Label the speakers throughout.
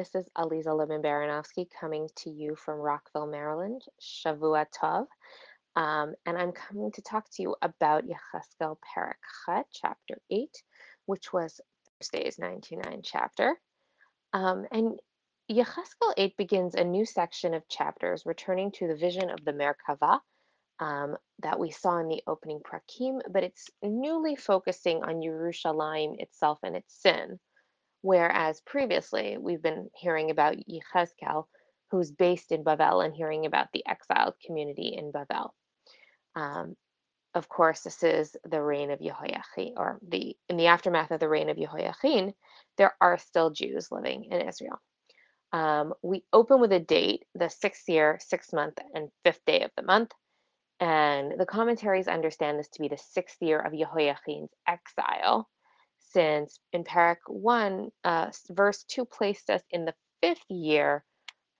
Speaker 1: This is Aliza Libman Baronofsky coming to you from Rockville, Maryland. Shavua Tov. Um, and I'm coming to talk to you about Yechezkel Perek chapter 8, which was Thursday's 99 chapter. Um, and Yechezkel 8 begins a new section of chapters returning to the vision of the Merkava um, that we saw in the opening prakim, but it's newly focusing on Yerushalayim itself and its sin Whereas previously we've been hearing about Yechezkel, who's based in Bavel, and hearing about the exiled community in Bavel. Um, of course, this is the reign of Jehoiachin, or the in the aftermath of the reign of Jehoiachin, there are still Jews living in Israel. Um, we open with a date, the sixth year, sixth month, and fifth day of the month. And the commentaries understand this to be the sixth year of Jehoiachin's exile since in Perek 1, uh, verse 2 placed us in the fifth year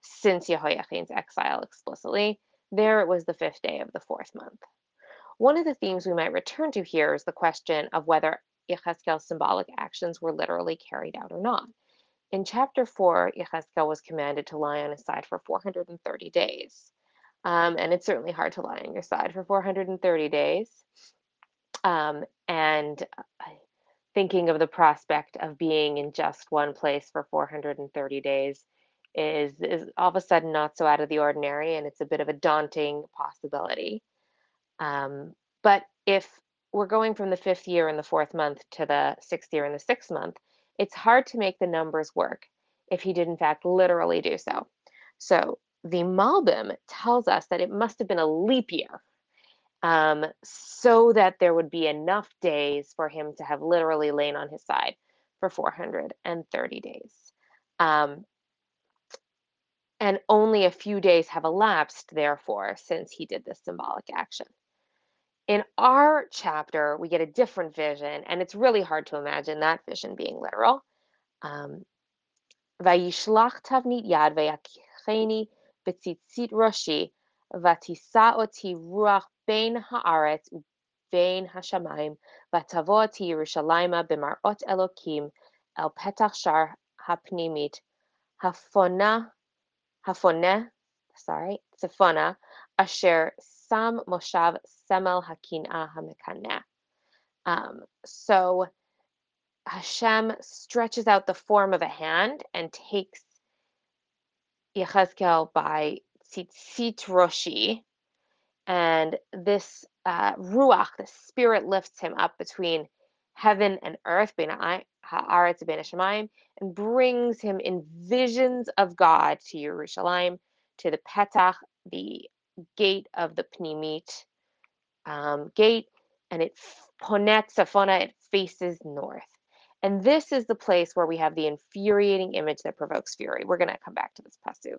Speaker 1: since Jehoiachin's exile explicitly. There it was the fifth day of the fourth month. One of the themes we might return to here is the question of whether Yechezkel's symbolic actions were literally carried out or not. In chapter 4, Yechezkel was commanded to lie on his side for 430 days. Um, and it's certainly hard to lie on your side for 430 days. Um, and uh, thinking of the prospect of being in just one place for 430 days is is all of a sudden not so out of the ordinary and it's a bit of a daunting possibility. Um, but if we're going from the fifth year in the fourth month to the sixth year in the sixth month it's hard to make the numbers work if he did in fact literally do so. So the malbim tells us that it must have been a leap year um, so that there would be enough days for him to have literally lain on his side for 430 days. Um, and only a few days have elapsed, therefore, since he did this symbolic action. In our chapter, we get a different vision, and it's really hard to imagine that vision being literal. Um, Vayishlach tavnit yad betzitzit roshi vatisa oti ruach Bain Haaret, Bain Hashamaim, Vatavoti Yerushalayma Bimarot Elokim, El Petach Shar Hapnimit, Hafona, ha'fona sorry, Tsefona, Asher Sam moshev Semel Hakina Hamekane. Um, so Hashem stretches out the form of a hand and takes Yechezkel by Tzitzit Roshi, and this uh, ruach, the spirit, lifts him up between heaven and earth, haaretz shemayim, and brings him in visions of God to Yerushalayim, to the petach, the gate of the pnimit um, gate, and it ponet safona, it faces north. And this is the place where we have the infuriating image that provokes fury. We're going to come back to this pasuk.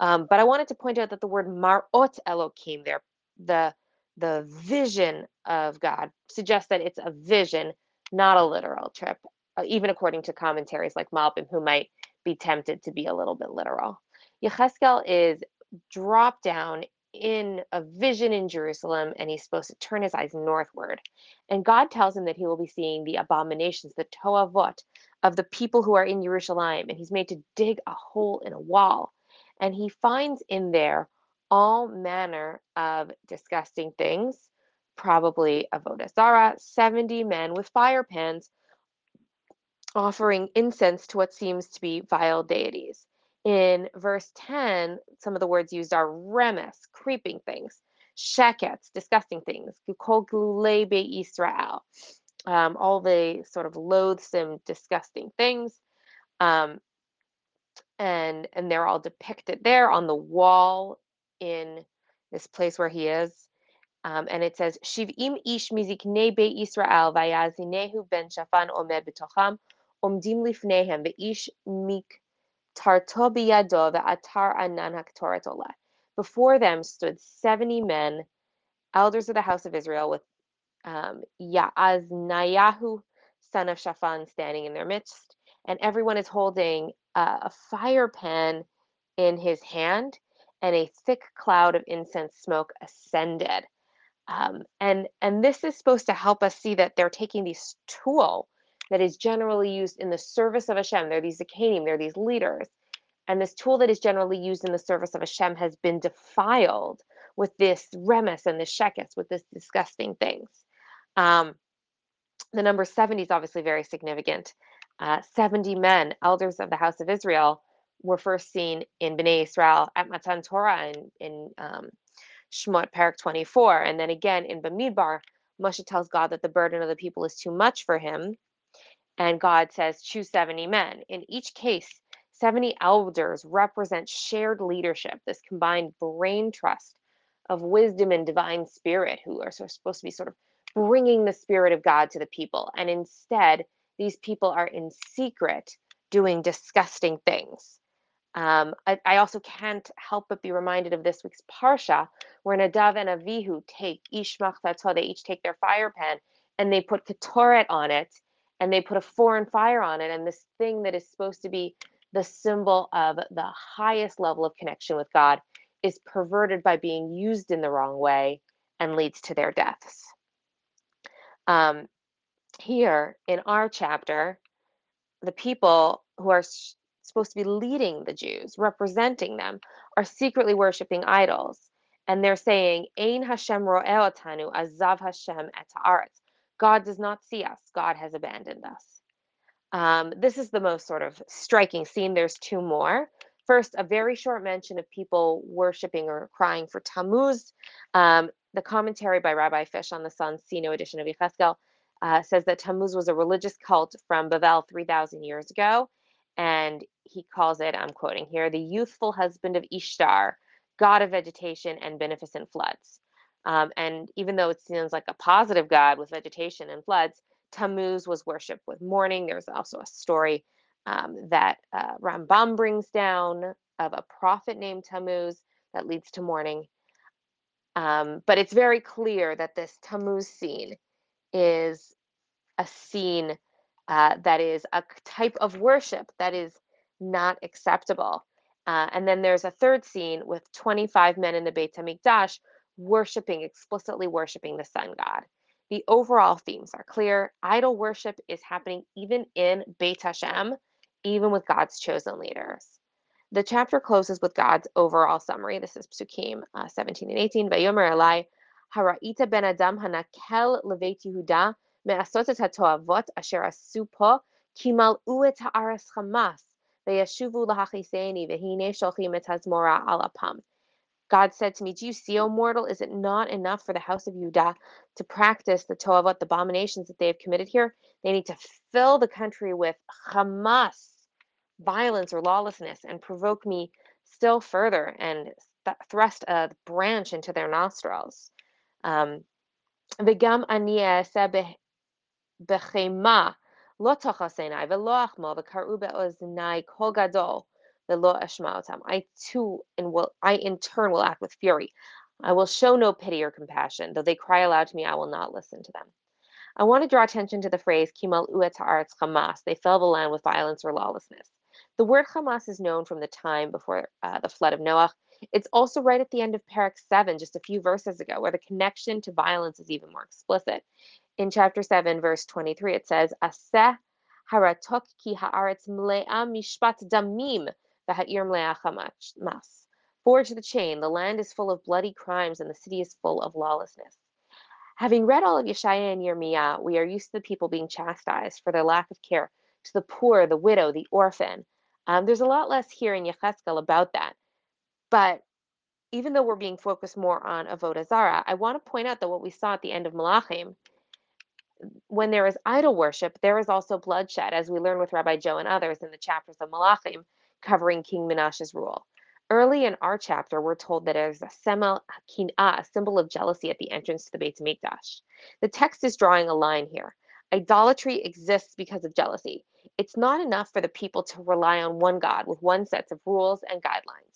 Speaker 1: Um, but I wanted to point out that the word marot Elokim there the the vision of God suggests that it's a vision, not a literal trip, uh, even according to commentaries like Malbim, who might be tempted to be a little bit literal. Yechezkel is dropped down in a vision in Jerusalem, and he's supposed to turn his eyes northward. And God tells him that he will be seeing the abominations, the toavot, of the people who are in Jerusalem, and he's made to dig a hole in a wall. And he finds in there all manner of disgusting things, probably avodah zarah, 70 men with fire pans offering incense to what seems to be vile deities. In verse 10, some of the words used are remes, creeping things, shekets, disgusting things, gukol be Israel, um, all the sort of loathsome, disgusting things. Um, and and they're all depicted there on the wall in this place where he is. Um, and it says, Shiv'im ish miziknei be Israel vayazinehu ben shafan omed betocham omdim lifnehem ve'ish mik tarto ve'atar anan haktoret olah. Before them stood 70 men, elders of the house of Israel, with um, Ya'aznayahu, son of Shaphan, standing in their midst. And everyone is holding uh, a fire pan in his hand and a thick cloud of incense smoke ascended. Um, and and this is supposed to help us see that they're taking this tool that is generally used in the service of Hashem. They're these zakanim, they're these leaders, And this tool that is generally used in the service of Hashem has been defiled with this remes and the shekets, with this disgusting things. Um, the number 70 is obviously very significant. Uh, 70 men, elders of the house of Israel, were first seen in Bnei Israel at Matan Torah in, in um, Shemot Perek 24. And then again in Bamidbar, Moshe tells God that the burden of the people is too much for him. And God says, choose 70 men. In each case, 70 elders represent shared leadership, this combined brain trust of wisdom and divine spirit, who are supposed to be sort of bringing the spirit of God to the people. And instead, these people are in secret doing disgusting things. Um, I, I, also can't help but be reminded of this week's Parsha, where Nadav and Avihu take Ishmach they each take their fire pan and they put Ketoret on it and they put a foreign fire on it. And this thing that is supposed to be the symbol of the highest level of connection with God is perverted by being used in the wrong way and leads to their deaths. Um, here in our chapter, the people who are supposed to be leading the Jews, representing them, are secretly worshiping idols. And they're saying, Ein Hashem ro'eotanu azav Hashem et haaretz. God does not see us. God has abandoned us. Um, this is the most sort of striking scene. There's two more. First, a very short mention of people worshiping or crying for Tammuz. Um, the commentary by Rabbi Fisch on the Soncino edition of Yechezkel uh, says that Tammuz was a religious cult from Bavel 3,000 years ago. And he calls it, I'm quoting here, the youthful husband of Ishtar, god of vegetation and beneficent floods. Um, and even though it seems like a positive god with vegetation and floods, Tammuz was worshipped with mourning. There's also a story um, that uh, Rambam brings down of a prophet named Tammuz that leads to mourning. Um, but it's very clear that this Tammuz scene is a scene uh, that is a type of worship that is not acceptable. Uh, and then there's a third scene with 25 men in the Beit HaMikdash worshiping, explicitly worshiping the sun god. The overall themes are clear. Idol worship is happening even in Beit Hashem, even with God's chosen leaders. The chapter closes with God's overall summary. This is Psukim uh, 17 and 18. Vayomer Elai, Hara'ita ben Adam hanakel leveit Yehuda me'asot et hatoavot asher asu po ki mal'u et ha'aras chamas ve'yashuvu lahachiseni ve'hine shochim et hazmora al apam. God said to me, Do you see, O mortal, is it not enough for the house of Judah to practice the Toavot, the abominations that they have committed here? They need to fill the country with Hamas, violence or lawlessness, and provoke me still further and th- thrust a branch into their nostrils. Um, וגם אני אעשה בחמה לא תחס עיניי ולא אחמול וקראו באוזניי קול גדול the lo eshmaotam. I too and will I in turn will act with fury. I will show no pity or compassion. Though they cry aloud to me, I will not listen to them. I want to draw attention to the phrase Kimal uet haaretz Hamas. They fell the land with violence or lawlessness. The word Hamas is known from the time before uh, the flood of Noah. it's also right at the end of Perek 7, just a few verses ago, where the connection to violence is even more explicit. In chapter 7, verse 23, it says, Aseh haratok ki haaretz mle'a mishpat damim mas. Forge the chain, the land is full of bloody crimes and the city is full of lawlessness. Having read all of Yeshaya and Yirmiyah, we are used to the people being chastised for their lack of care to the poor, the widow, the orphan. Um, there's a lot less here in Yechezkel about that. But even though we're being focused more on Avodah Zarah, I want to point out that what we saw at the end of Malachim, when there is idol worship, there is also bloodshed, as we learn with Rabbi Joe and others in the chapters of Malachim, covering King Menashe's rule. Early in our chapter, we're told that there's a semel a symbol of jealousy at the entrance to the Beit Hamikdash. The text is drawing a line here. Idolatry exists because of jealousy. It's not enough for the people to rely on one God with one set of rules and guidelines.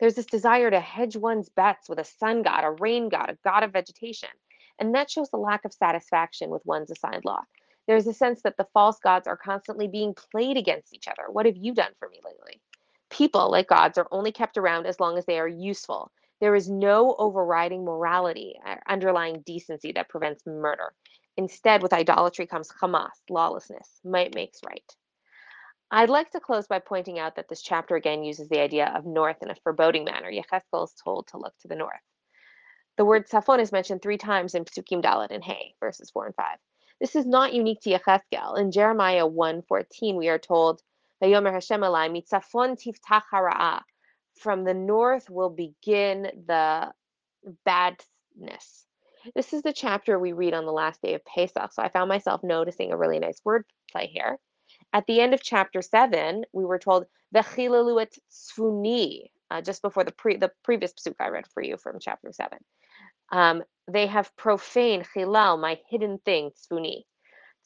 Speaker 1: There's this desire to hedge one's bets with a sun god, a rain god, a god of vegetation, and that shows the lack of satisfaction with one's assigned lot. There's a sense that the false gods are constantly being played against each other. What have you done for me lately? People, like gods, are only kept around as long as they are useful. There is no overriding morality or underlying decency that prevents murder. Instead, with idolatry comes Hamas, lawlessness. Might makes right. I'd like to close by pointing out that this chapter again uses the idea of north in a foreboding manner. Yechezkel is told to look to the north. The word Safon is mentioned three times in Psukim Dalet and Hay, verses 4 and 5. This is not unique to Yechezkel. In Jeremiah 1:14, we are told, Vayomer Hashem Elai, mitzafon hara'ah. From the north will begin the badness. This is the chapter we read on the last day of Pesach, so I found myself noticing a really nice word play here. At the end of chapter 7, we were told, Vechilaluet tzfuni, uh, just before the, pre- the previous psuk I read for you from chapter 7. Um, they have profane chilal, my hidden thing, tzfuni.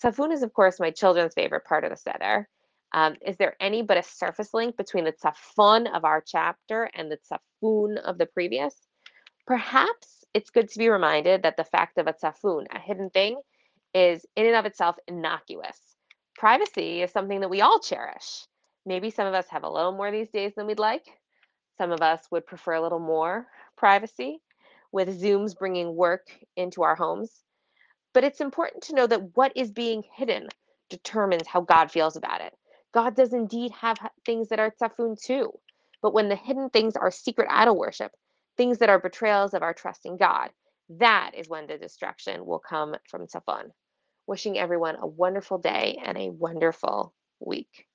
Speaker 1: Tzafun is, of course, my children's favorite part of the Seder. Um, is there any but a surface link between the tzafon of our chapter and the tzafun of the previous? Perhaps it's good to be reminded that the fact of a tzafun, a hidden thing, is in and of itself innocuous. Privacy is something that we all cherish. Maybe some of us have a little more these days than we'd like. Some of us would prefer a little more privacy, with Zooms bringing work into our homes. But it's important to know that what is being hidden determines how God feels about it. God does indeed have things that are tzafun too. But when the hidden things are secret idol worship, things that are betrayals of our trust in God, that is when the destruction will come from tzafun. Wishing everyone a wonderful day and a wonderful week.